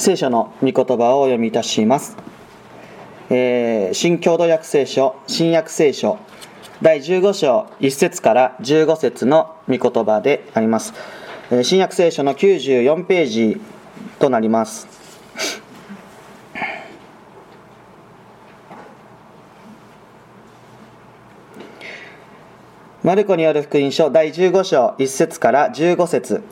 聖書の御言葉をお読みいたします、えー、新共同訳聖書新約聖書第15章1節から15節の御言葉であります、えー、新約聖書の94ページとなります。マルコによる福音書第15章1節から15節。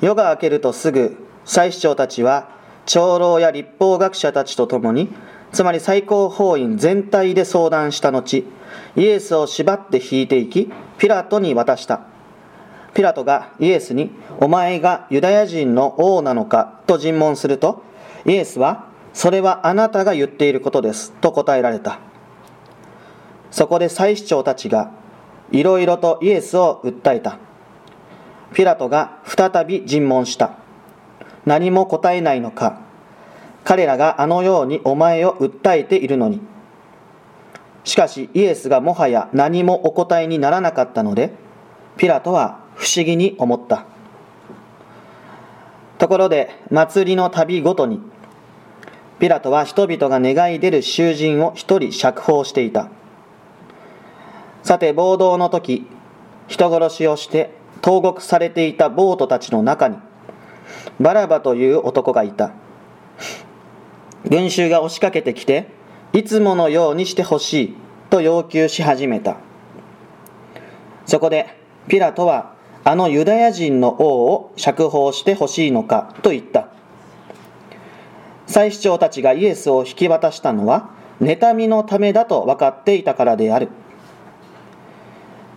夜が明けるとすぐ祭司長たちは長老や立法学者たちと共につまり最高法院全体で相談した後イエスを縛って引いていきピラトに渡した。ピラトがイエスに「お前がユダヤ人の王なのか?」と尋問するとイエスは「それはあなたが言っていることです」と答えられた。そこで祭司長たちがいろいろとイエスを訴えた。ピラトが再び尋問した。何も答えないのか。彼らがあのようにお前を訴えているのに。しかしイエスがもはや何もお答えにならなかったのでピラトは不思議に思った。ところで祭りの旅ごとにピラトは人々が願い出る囚人を一人釈放していた。さて暴動の時人殺しをして投獄されていた暴徒たちの中にバラバという男がいた。群衆が押しかけてきていつものようにしてほしいと要求し始めた。そこでピラトはあのユダヤ人の王を釈放してほしいのかと言った。祭司長たちがイエスを引き渡したのは妬みのためだと分かっていたからである。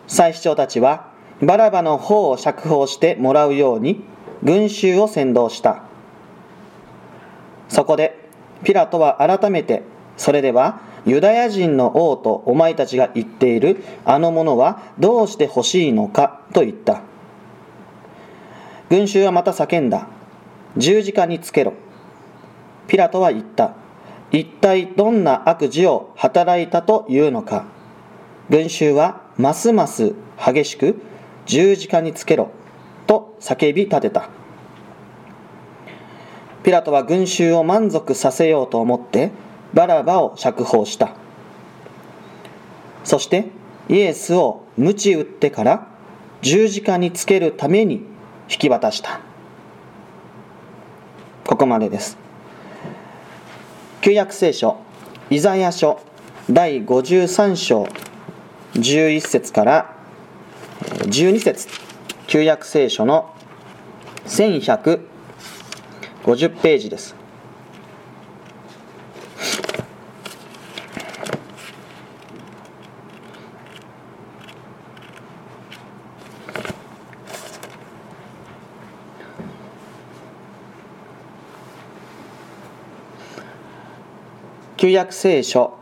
祭司長たちはバラバの方を釈放してもらうように群衆を先導した。そこでピラトは改めてそれではユダヤ人の王とお前たちが言っているあの者はどうして欲しいのかと言った。群衆はまた叫んだ。十字架につけろ。ピラトは言った。一体どんな悪事を働いたというのか。群衆はますます激しく十字架につけろ。と叫び立てた。ピラトは群衆を満足させようと思ってバラバを釈放した。そしてイエスを鞭打ってから十字架につけるために引き渡した。ここまでです。旧約聖書イザヤ書第53章11節から12節。旧約聖書の1150ページです。旧約聖書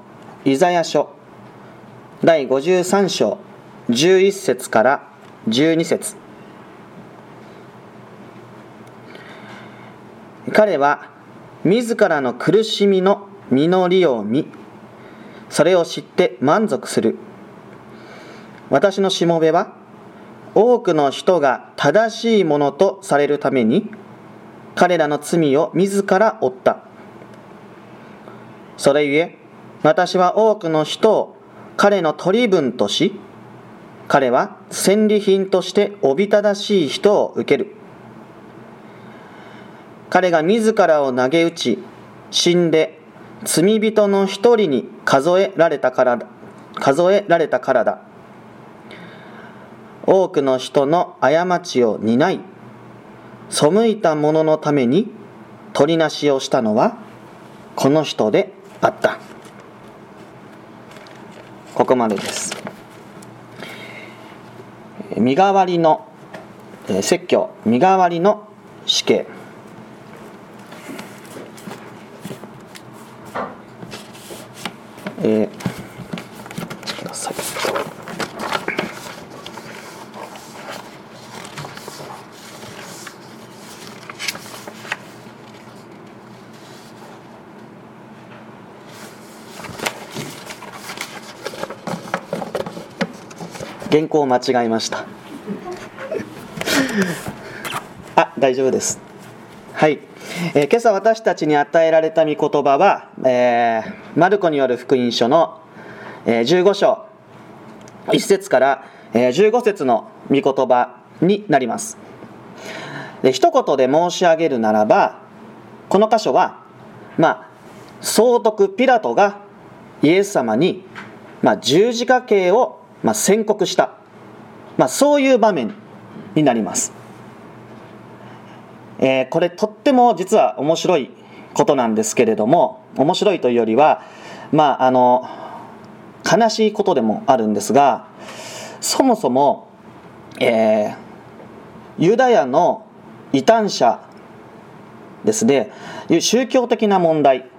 イザヤ書第53章11節から12節。彼は自らの苦しみの実りを見それを知って満足する。私のしもべは多くの人が正しいものとされるために彼らの罪を自ら負った。それゆえ私は多くの人を彼の取り分とし彼は戦利品としておびただしい人を受ける。彼が自らを投げ打ち死んで罪人の一人に数えられたからだ数えられたからだ。多くの人の過ちを担い背いた者のために取りなしをしたのはこの人であった。ここまでです。身代わりの説教身代わりの死刑。を間違えました。あ大丈夫です。はい、えー今朝私たちに与えられた御言葉は、えーマルコによる福音書の、えー15章1節から、えー15節の御言葉になります。で一言で申し上げるならばこの箇所はまあ総督ピラトがイエス様に、まあ、十字架刑を、まあ、宣告した、まあ、そういう場面になります。えーこれとっても実は面白いことなんですけれども面白いというよりはまああの悲しいことでもあるんですがそもそも、えーユダヤの異端者ですね宗教的な問題、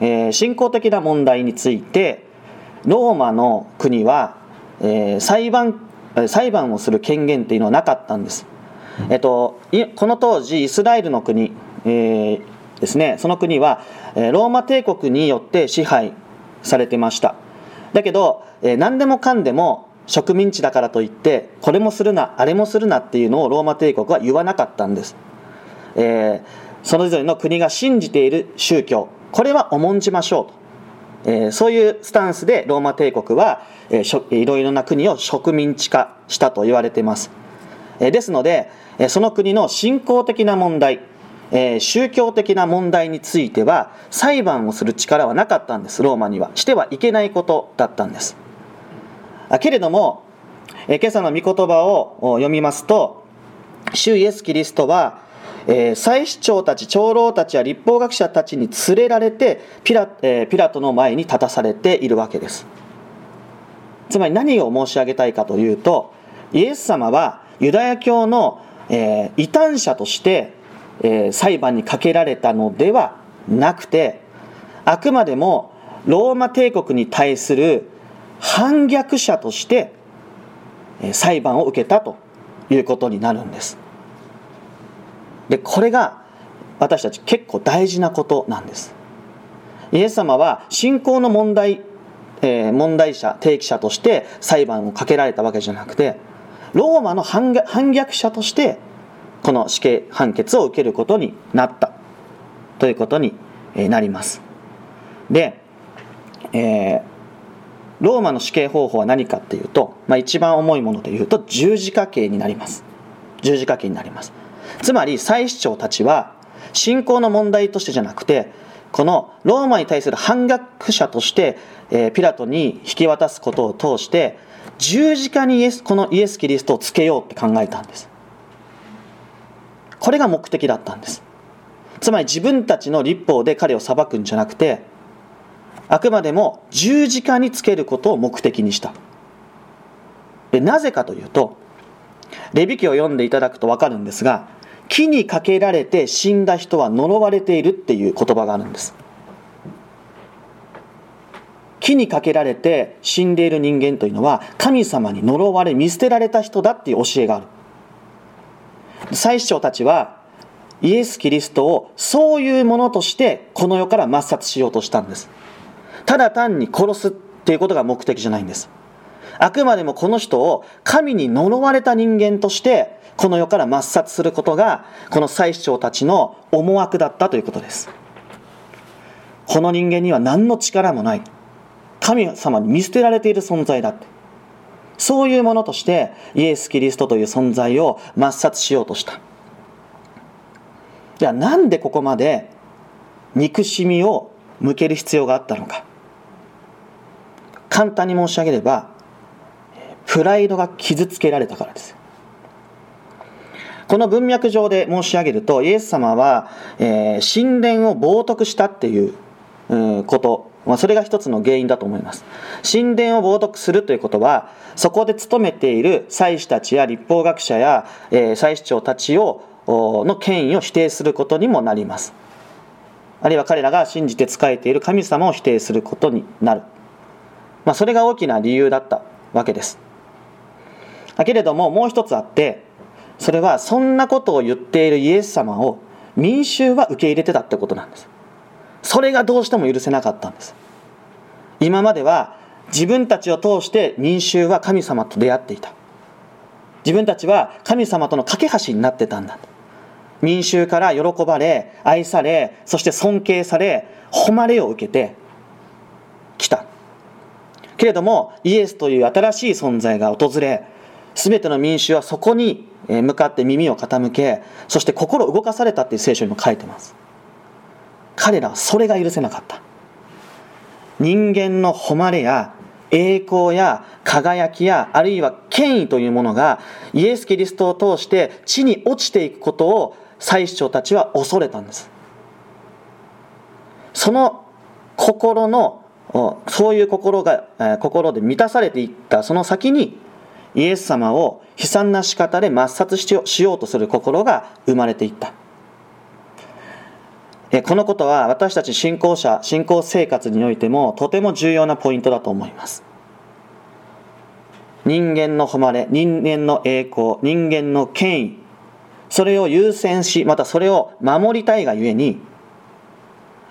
えー信仰的な問題についてローマの国は、えー裁判裁判をする権限っていうのはなかったんです。えっと、いこの当時イスラエルの国、えーですねその国は、えーローマ帝国によって支配されてました。だけど、えー何でもかんでも植民地だからといってこれもするなあれもするなっていうのをローマ帝国は言わなかったんです、えーそれぞれの国が信じている宗教これは重んじましょうと。えーそういうスタンスでローマ帝国は、えいろいろな国を植民地化したと言われています。えですのでえその国の信仰的な問題え宗教的な問題については裁判をする力はなかったんですローマには。してはいけないことだったんです。けれどもえ今朝の御言葉を読みますと主イエス・キリストは、えー祭司長たち長老たちや立法学者たちに連れられてピラ,、えピラトの前に立たされているわけです。つまり何を申し上げたいかというとイエス様はユダヤ教の、えー異端者として、えー裁判にかけられたのではなくてあくまでもローマ帝国に対する反逆者としてえー裁判を受けたということになるんです。でこれが私たち結構大事なことなんです。イエス様は信仰の問題、えー問題者提起者として裁判をかけられたわけじゃなくてローマの反逆者としてこの死刑判決を受けることになった。ということになります。で、えーローマの死刑方法は何かっていうと、まあ、一番重いものでいうと十字架刑になります。十字架刑になります。つまり祭司長たちは信仰の問題としてじゃなくてこのローマに対する反逆者として、えーピラトに引き渡すことを通して十字架にイエスこのイエス・キリストをつけようって考えたんです。これが目的だったんです。つまり自分たちの立法で彼を裁くんじゃなくてあくまでも十字架につけることを目的にした。でなぜかというとレビ記を読んでいただくと分かるんですが木にかけられて死んだ人は呪われているっていう言葉があるんです。木にかけられて死んでいる人間というのは神様に呪われ見捨てられた人だっていう教えがある。祭司長たちはイエス・キリストをそういうものとしてこの世から抹殺しようとしたんです。ただ単に殺すっていうことが目的じゃないんです。あくまでもこの人を神に呪われた人間としてこの世から抹殺することがこの祭司長たちの思惑だったということです。この人間には何の力もない。神様に見捨てられている存在だって。そういうものとしてイエス・キリストという存在を抹殺しようとした。じゃあなんでここまで憎しみを向ける必要があったのか。簡単に申し上げればプライドが傷つけられたからです。この文脈上で申し上げるとイエス様は、えー神殿を冒涜したっていうこと、まあ、それが一つの原因だと思います。神殿を冒涜するということはそこで勤めている祭司たちや立法学者や、えー祭司長たちをの権威を否定することにもなります。あるいは彼らが信じて仕えている神様を否定することになる、まあ、それが大きな理由だったわけです。けれどももう一つあってそれはそんなことを言っているイエス様を民衆は受け入れてたってことなんです。それがどうしても許せなかったんです。今までは自分たちを通して民衆は神様と出会っていた。自分たちは神様との架け橋になってたんだ民衆から喜ばれ愛されそして尊敬され誉れを受けてきた。けれどもイエスという新しい存在が訪れ全ての民衆はそこに向かって耳を傾けそして心動かされたっていう聖書にも書いてます。彼らはそれが許せなかった。人間の誉れや栄光や輝きやあるいは権威というものがイエス・キリストを通して地に落ちていくことを祭司長たちは恐れたんです。その心のそういう心が心で満たされていったその先にイエス様を悲惨な仕方で抹殺しようとする心が生まれていった。このことは私たち信仰者信仰生活においてもとても重要なポイントだと思います。人間の誉れ人間の栄光人間の権威それを優先しまたそれを守りたいがゆえに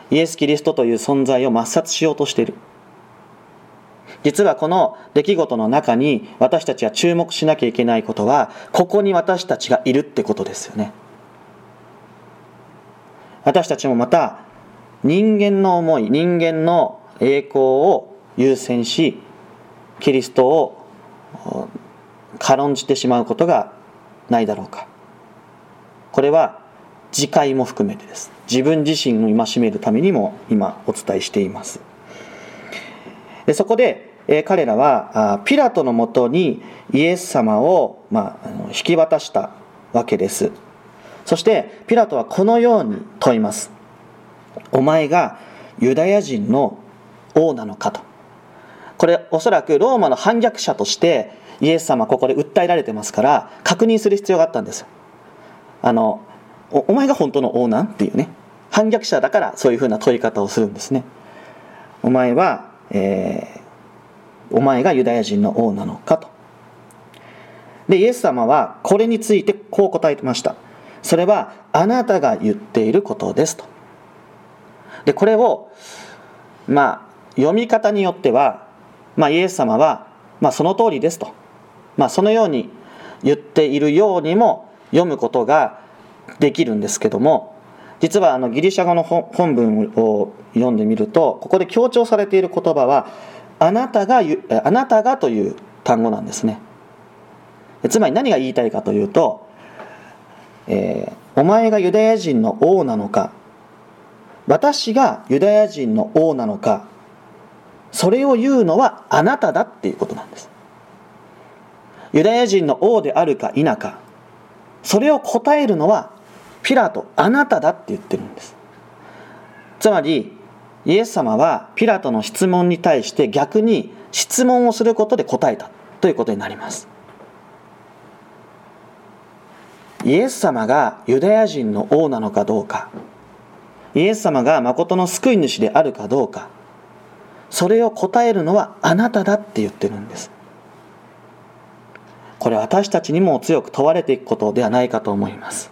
イエス・キリストという存在を抹殺しようとしている。実はこの出来事の中に私たちは注目しなきゃいけないことはここに私たちがいるってことですよね。私たちもまた人間の思い人間の栄光を優先しキリストを軽んじてしまうことがないだろうか。これは次回も含めてです。自分自身を戒めるためにも今お伝えしています。でそこで、え彼らはピラトのもとにイエス様を、まあ、引き渡したわけです。そしてピラトはこのように問います。お前がユダヤ人の王なのかと。これおそらくローマの反逆者としてイエス様ここで訴えられてますから確認する必要があったんですあのお前が本当の王なんっていうね。反逆者だからそういうふうな問い方をするんですね。お前は、えー、お前がユダヤ人の王なのかと。でイエス様はこれについてこう答えてました。それはあなたが言っていることですと。でこれをまあ読み方によっては、まあ、イエス様は、まあ、その通りですと、まあ、そのように言っているようにも読むことができるんですけども実はあのギリシャ語の本文を読んでみるとここで強調されている言葉はあなたがあなたがという単語なんですね。つまり何が言いたいかというと、えー、お前がユダヤ人の王なのか私がユダヤ人の王なのかそれを言うのはあなただっていうことなんです。ユダヤ人の王であるか否かそれを答えるのはピラトあなただって言ってるんです。つまりイエス様はピラトの質問に対して逆に質問をすることで答えたということになります。イエス様がユダヤ人の王なのかどうか。イエス様が誠の救い主であるかどうか。それを答えるのはあなただって言ってるんです。これ私たちにも強く問われていくことではないかと思います。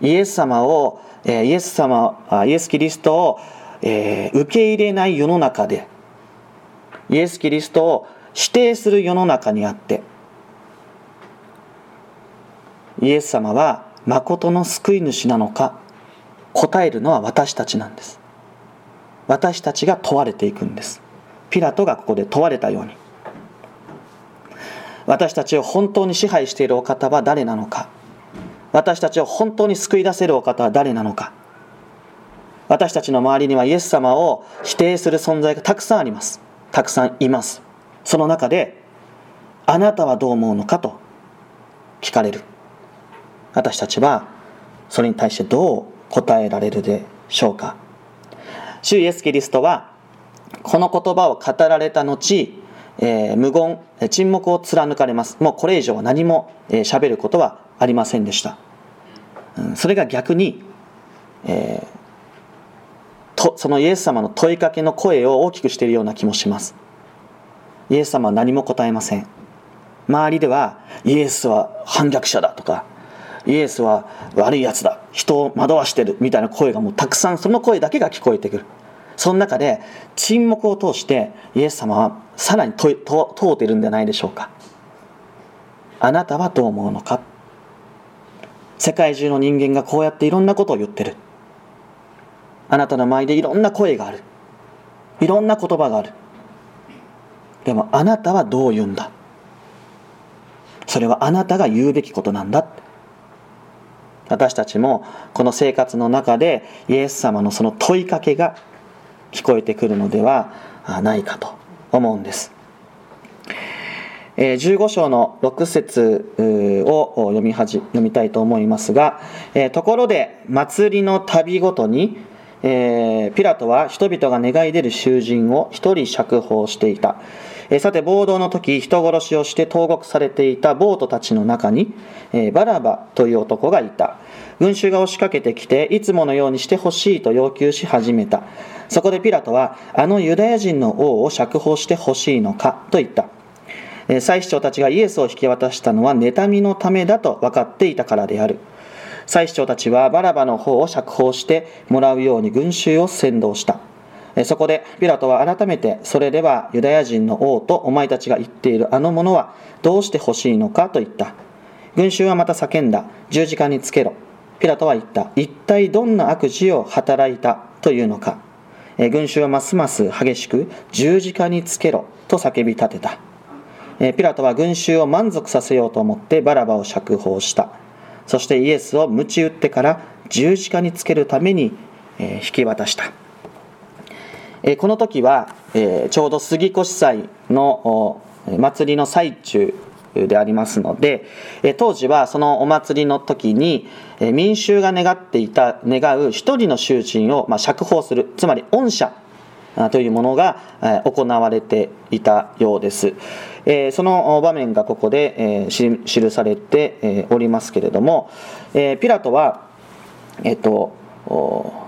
イエス様をイエス様イエス・キリストを、え受け入れない世の中でイエス・キリストを否定する世の中にあってイエス様は誠の救い主なのか答えるのは私たちなんです。私たちが問われていくんです。ピラトがここで問われたように。私たちを本当に支配しているお方は誰なのか。私たちを本当に救い出せるお方は誰なのか。私たちの周りにはイエス様を否定する存在がたくさんあります。たくさんいます。その中であなたはどう思うのかと聞かれる。私たちはそれに対してどう答えられるでしょうか。主イエス・キリストはこの言葉を語られた後えー、無言沈黙を貫かれます。もうこれ以上は何も喋、えー、ることはありませんでした、うん、それが逆に、えー、とそのイエス様の問いかけの声を大きくしているような気もします。イエス様は何も答えません。周りではイエスは反逆者だとかイエスは悪いやつだ人を惑わしてるみたいな声がもうたくさんその声だけが聞こえてくる。その中で沈黙を通してイエス様はさらに問うてるんじゃないでしょうか。あなたはどう思うのか。世界中の人間がこうやっていろんなことを言ってる。あなたの前でいろんな声がある。いろんな言葉がある。でもあなたはどう言うんだ？それはあなたが言うべきことなんだ。私たちもこの生活の中でイエス様のその問いかけが聞こえてくるのではないかと思うんです。15章の6節を読みはじ読みたいと思いますがところで祭りの旅ごとにえピラトは人々が願い出る囚人を一人釈放していた。えさて暴動の時人殺しをして投獄されていた暴徒たちの中にえバラバという男がいた。群衆が押しかけてきていつものようにしてほしいと要求し始めた。そこでピラトはあのユダヤ人の王を釈放してほしいのか？と言った。え祭司長たちがイエスを引き渡したのは妬みのためだと分かっていたからである。祭司長たちはバラバの方を釈放してもらうように群衆を先導した。そこでピラトは改めてそれではユダヤ人の王とお前たちが言っているあの者はどうして欲しいのかと言った。群衆はまた叫んだ。十字架につけろ。ピラトは言った。一体どんな悪事を働いたというのか。群衆はますます激しく十字架につけろ。と叫び立てた。ピラトは群衆を満足させようと思ってバラバを釈放した。そしてイエスを鞭打ってから十字架につけるために引き渡したこの時は、ちょうど杉越祭の祭りの最中でありますので、当時はそのお祭りの時に、民衆が願っていた願う一人の囚人を、釈放するつまり恩赦というものが行われていたようです。その場面がここで記されておりますけれども、えピラトは、えっと、こ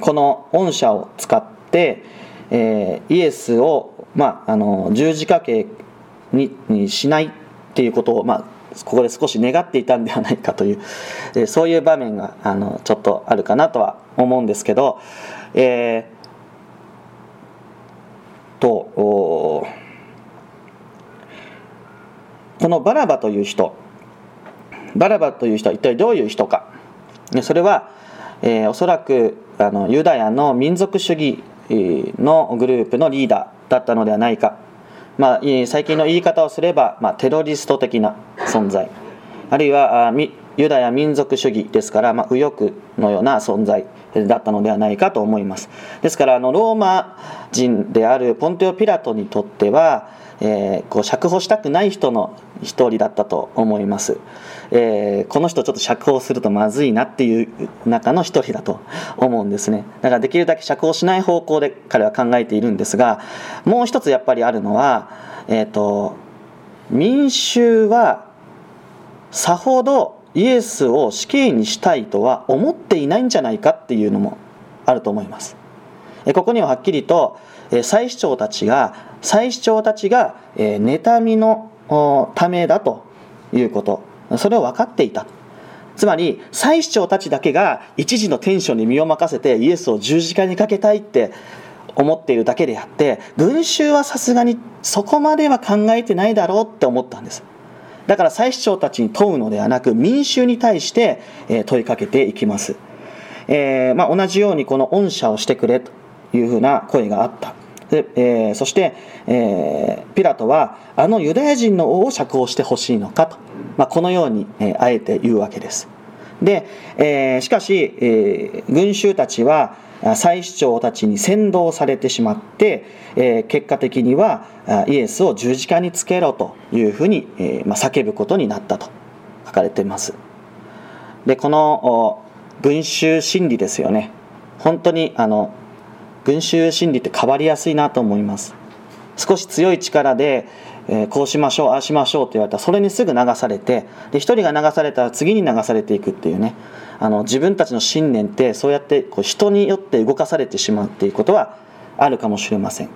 の恩赦を使って、えー、イエスを、まあ、あの十字架刑ににしないっていうことを、まあ、ここで少し願っていたんではないかという、え、そういう場面があのちょっとあるかなとは思うんですけど、えー、とこのバラバという人。バラバという人は一体どういう人か。それは、えー、おそらくあのユダヤの民族主義のグループのリーダーだったのではないか、まあ、最近の言い方をすれば、まあ、テロリスト的な存在。あるいはユダヤ民族主義ですから、まあ、右翼のような存在だったのではないかと思います。ですからあのローマ人であるポンテオ・ピラトにとってはえー、こう釈放したくない人の一人だったと思います、えー、この人ちょっと釈放するとまずいなっていう中の一人だと思うんですね。だからできるだけ釈放しない方向で彼は考えているんですがもう一つやっぱりあるのは、えーと、民衆はさほどイエスを死刑にしたいとは思っていないんじゃないかっていうのもあると思います。ここにははっきりと祭司長たちが祭司長たちがえ妬みのためだということ。それを分かっていた。つまり祭司長たちだけが一時のテンションに身を任せてイエスを十字架にかけたいって思っているだけであって群衆はさすがにそこまでは考えてないだろうって思ったんです。だから祭司長たちに問うのではなく民衆に対して問いかけていきます、えー、まあ、同じようにこの恩赦をしてくれと。いうふうな声があった。で、えー、そして、えー、ピラトはあのユダヤ人の王を釈放してほしいのかと、まあ、このように、えー、あえて言うわけです。で、えー、しかし、えー、群衆たちは祭司長たちに先導されてしまって、えー、結果的にはイエスを十字架につけろというふうに、えーまあ、叫ぶことになったと書かれています。でこの群衆心理ですよね。本当にあの群衆心理って変わりやすいなと思います。少し強い力で、えー、こうしましょうああしましょうと言われたらそれにすぐ流されてで一人が流されたら次に流されていくっていうね。あの自分たちの信念ってそうやってこう人によって動かされてしまうっていうことはあるかもしれません。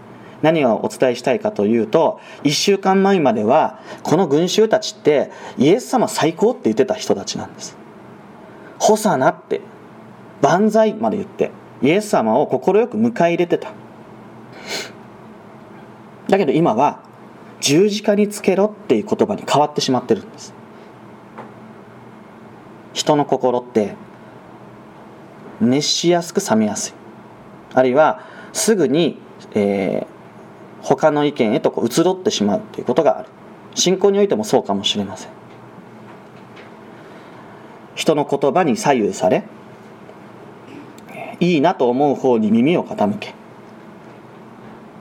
何をお伝えしたいかというと1週間前まではこの群衆たちってイエス様最高って言ってた人たちなんです。ホサナって万歳まで言って。イエス様を快く迎え入れてた。だけど今は十字架につけろっていう言葉に変わってしまってるんです。人の心って熱しやすく冷めやすい。あるいはすぐに、えー、他の意見へとこう移ろってしまうということがある。信仰においてもそうかもしれません。人の言葉に左右されいいなと思う方に耳を傾け。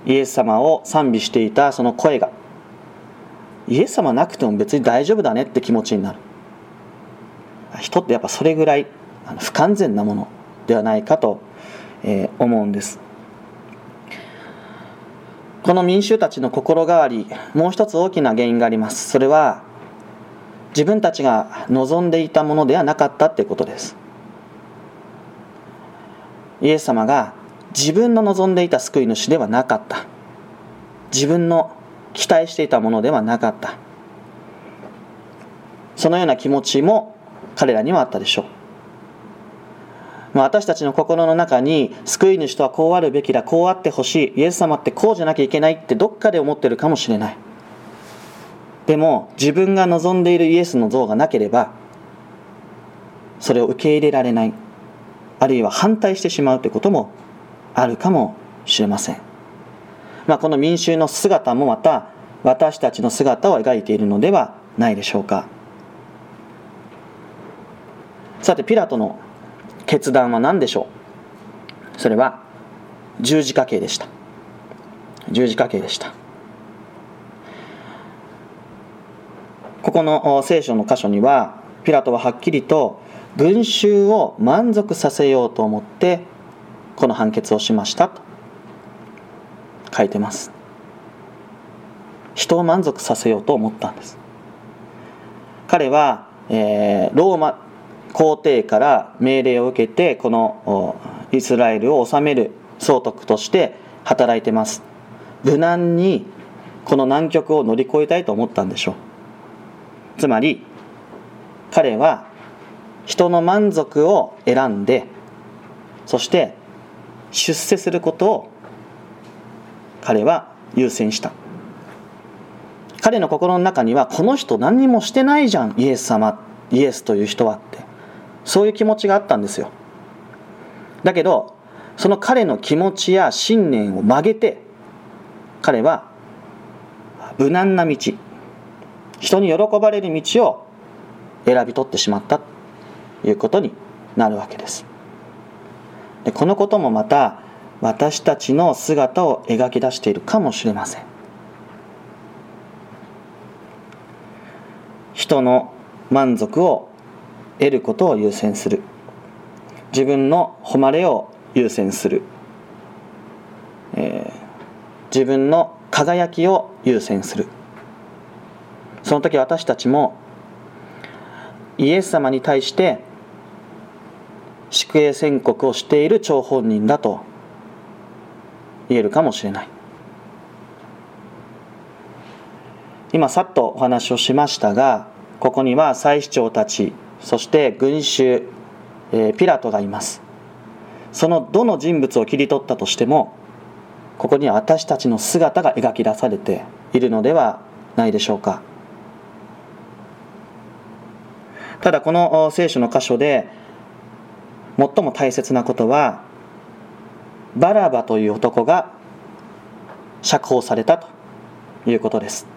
イエス様を賛美していたその声がイエス様なくても別に大丈夫だねって気持ちになる。人ってやっぱそれぐらい不完全なものではないかと思うんです。この民衆たちの心変わりもう一つ大きな原因があります。それは自分たちが望んでいたものではなかったってことです。イエス様が自分の望んでいた救い主ではなかった。自分の期待していたものではなかった。そのような気持ちも彼らにはあったでしょう。私たちの心の中に救い主とはこうあるべきだこうあってほしいイエス様ってこうじゃなきゃいけないってどっかで思ってるかもしれない。でも自分が望んでいるイエスの像がなければそれを受け入れられない。あるいは反対してしまうということもあるかもしれません、まあ、この民衆の姿もまた私たちの姿を描いているのではないでしょうか。さてピラトの決断は何でしょう？それは十字架刑でした。十字架刑でした。ここの聖書の箇所にはピラトははっきりと群衆を満足させようと思ってこの判決をしましたと書いてます。人を満足させようと思ったんです。彼は、えー、ローマ皇帝から命令を受けてこのイスラエルを治める総督として働いてます。無難にこの難局を乗り越えたいと思ったんでしょう。つまり彼は人の満足を選んでそして出世することを彼は優先した。彼の心の中にはこの人何にもしてないじゃんイエス様イエスという人はってそういう気持ちがあったんですよ。だけどその彼の気持ちや信念を曲げて彼は無難な道人に喜ばれる道を選び取ってしまったいうことになるわけです。でこのこともまた私たちの姿を描き出しているかもしれません。人の満足を得ることを優先する。自分の誉れを優先する、えー、自分の輝きを優先する。その時私たちもイエス様に対して宿営宣告をしている張本人だと言えるかもしれない。今さっとお話をしましたがここには祭司長たちそして群衆、えー、ピラトがいます。そのどの人物を切り取ったとしてもここには私たちの姿が描き出されているのではないでしょうか。ただこの聖書の箇所で最も大切なことはバラバという男が釈放されたということです。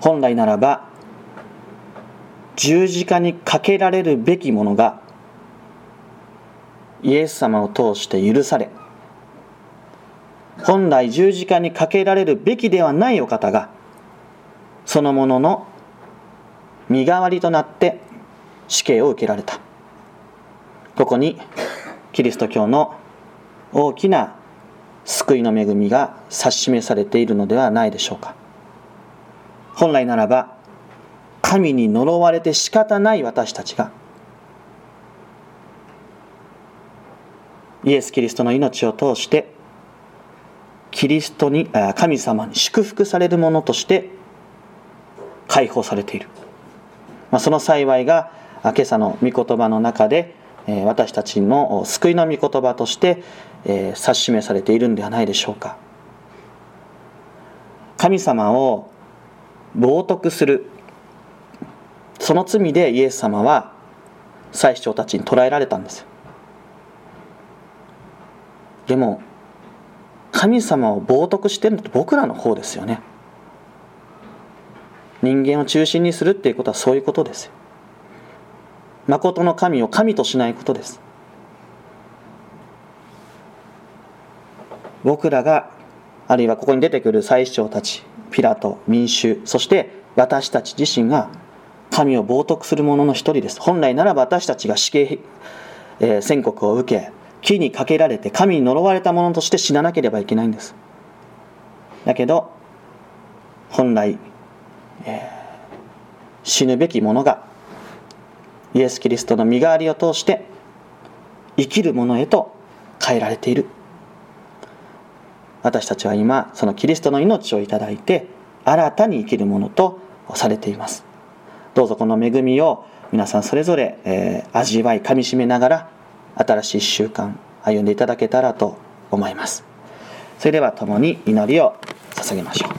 本来ならば十字架にかけられるべきものがイエス様を通して許され本来十字架にかけられるべきではないお方がそのものの身代わりとなって死刑を受けられた。ここにキリスト教の大きな救いの恵みが指し示されているのではないでしょうか。本来ならば神に呪われて仕方ない私たちがイエス・キリストの命を通してキリストに神様に祝福されるものとして解放されている、まあ、その幸いが今朝の御言葉の中で私たちの救いの御言葉として指し示されているんではないでしょうか。神様を冒涜する。その罪でイエス様は祭司長たちに捕らえられたんですでも神様を冒涜してるのって僕らの方ですよね。人間を中心にするっていうことはそういうことですよ。誠の神を神としないことです。僕らがあるいはここに出てくる祭司長たちピラト民衆そして私たち自身が神を冒涜する者の一人です。本来ならば私たちが死刑、えー、宣告を受け木にかけられて神に呪われた者として死ななければいけないんです。だけど本来、えー、死ぬべき者がイエス・キリストの身代わりを通して生きる者へと変えられている。私たちは今そのキリストの命をいただいて新たに生きるものとされています。どうぞこの恵みを皆さんそれぞれ、えー、味わいかみしめながら新しい1週間歩んでいただけたらと思います。それでは共に祈りを捧げましょう。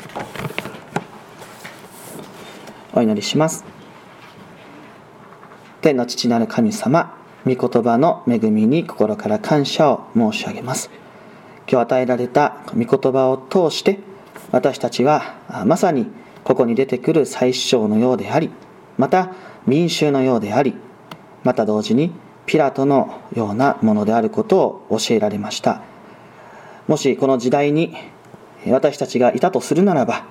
お祈りします。天の父なる神様御言葉の恵みに心から感謝を申し上げます。今日与えられた御言葉を通して私たちはまさにここに出てくる最首のようでありまた民衆のようでありまた同時にピラトのようなものであることを教えられました。もしこの時代に私たちがいたとするならば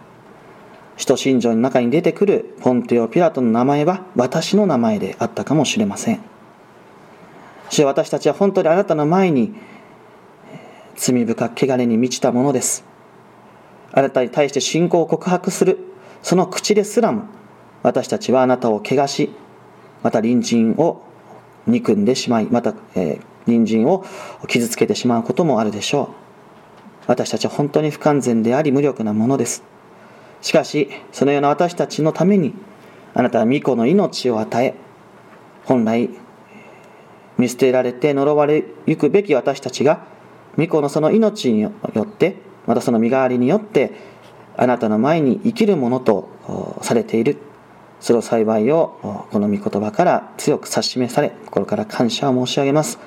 使徒信条の中に出てくるポンテオ・ピラトの名前は私の名前であったかもしれません。主私たちは本当にあなたの前に罪深く汚れに満ちたものです。あなたに対して信仰を告白するその口ですらも私たちはあなたを汚しまた隣人を憎んでしまいまた、えー、隣人を傷つけてしまうこともあるでしょう。私たちは本当に不完全であり無力なものです。しかしそのような私たちのためにあなたは御子の命を与え本来見捨てられて呪われゆくべき私たちが御子のその命によってまたその身代わりによってあなたの前に生きるものとされている。その幸いをこの御言葉から強く指し示され心から感謝を申し上げます。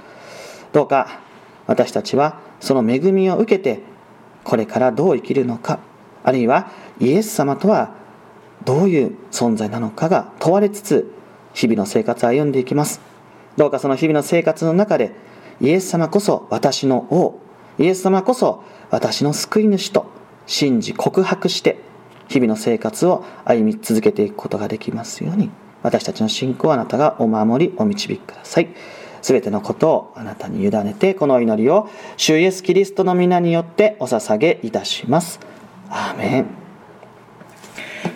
どうか私たちはその恵みを受けてこれからどう生きるのかあるいはイエス様とはどういう存在なのかが問われつつ日々の生活を歩んでいきます。どうかその日々の生活の中でイエス様こそ私の王イエス様こそ私の救い主と信じ告白して日々の生活を歩み続けていくことができますように私たちの信仰をあなたがお守りお導きください。すべてのことをあなたに委ねてこの祈りを主イエスキリストの皆によってお捧げいたします。アーメン。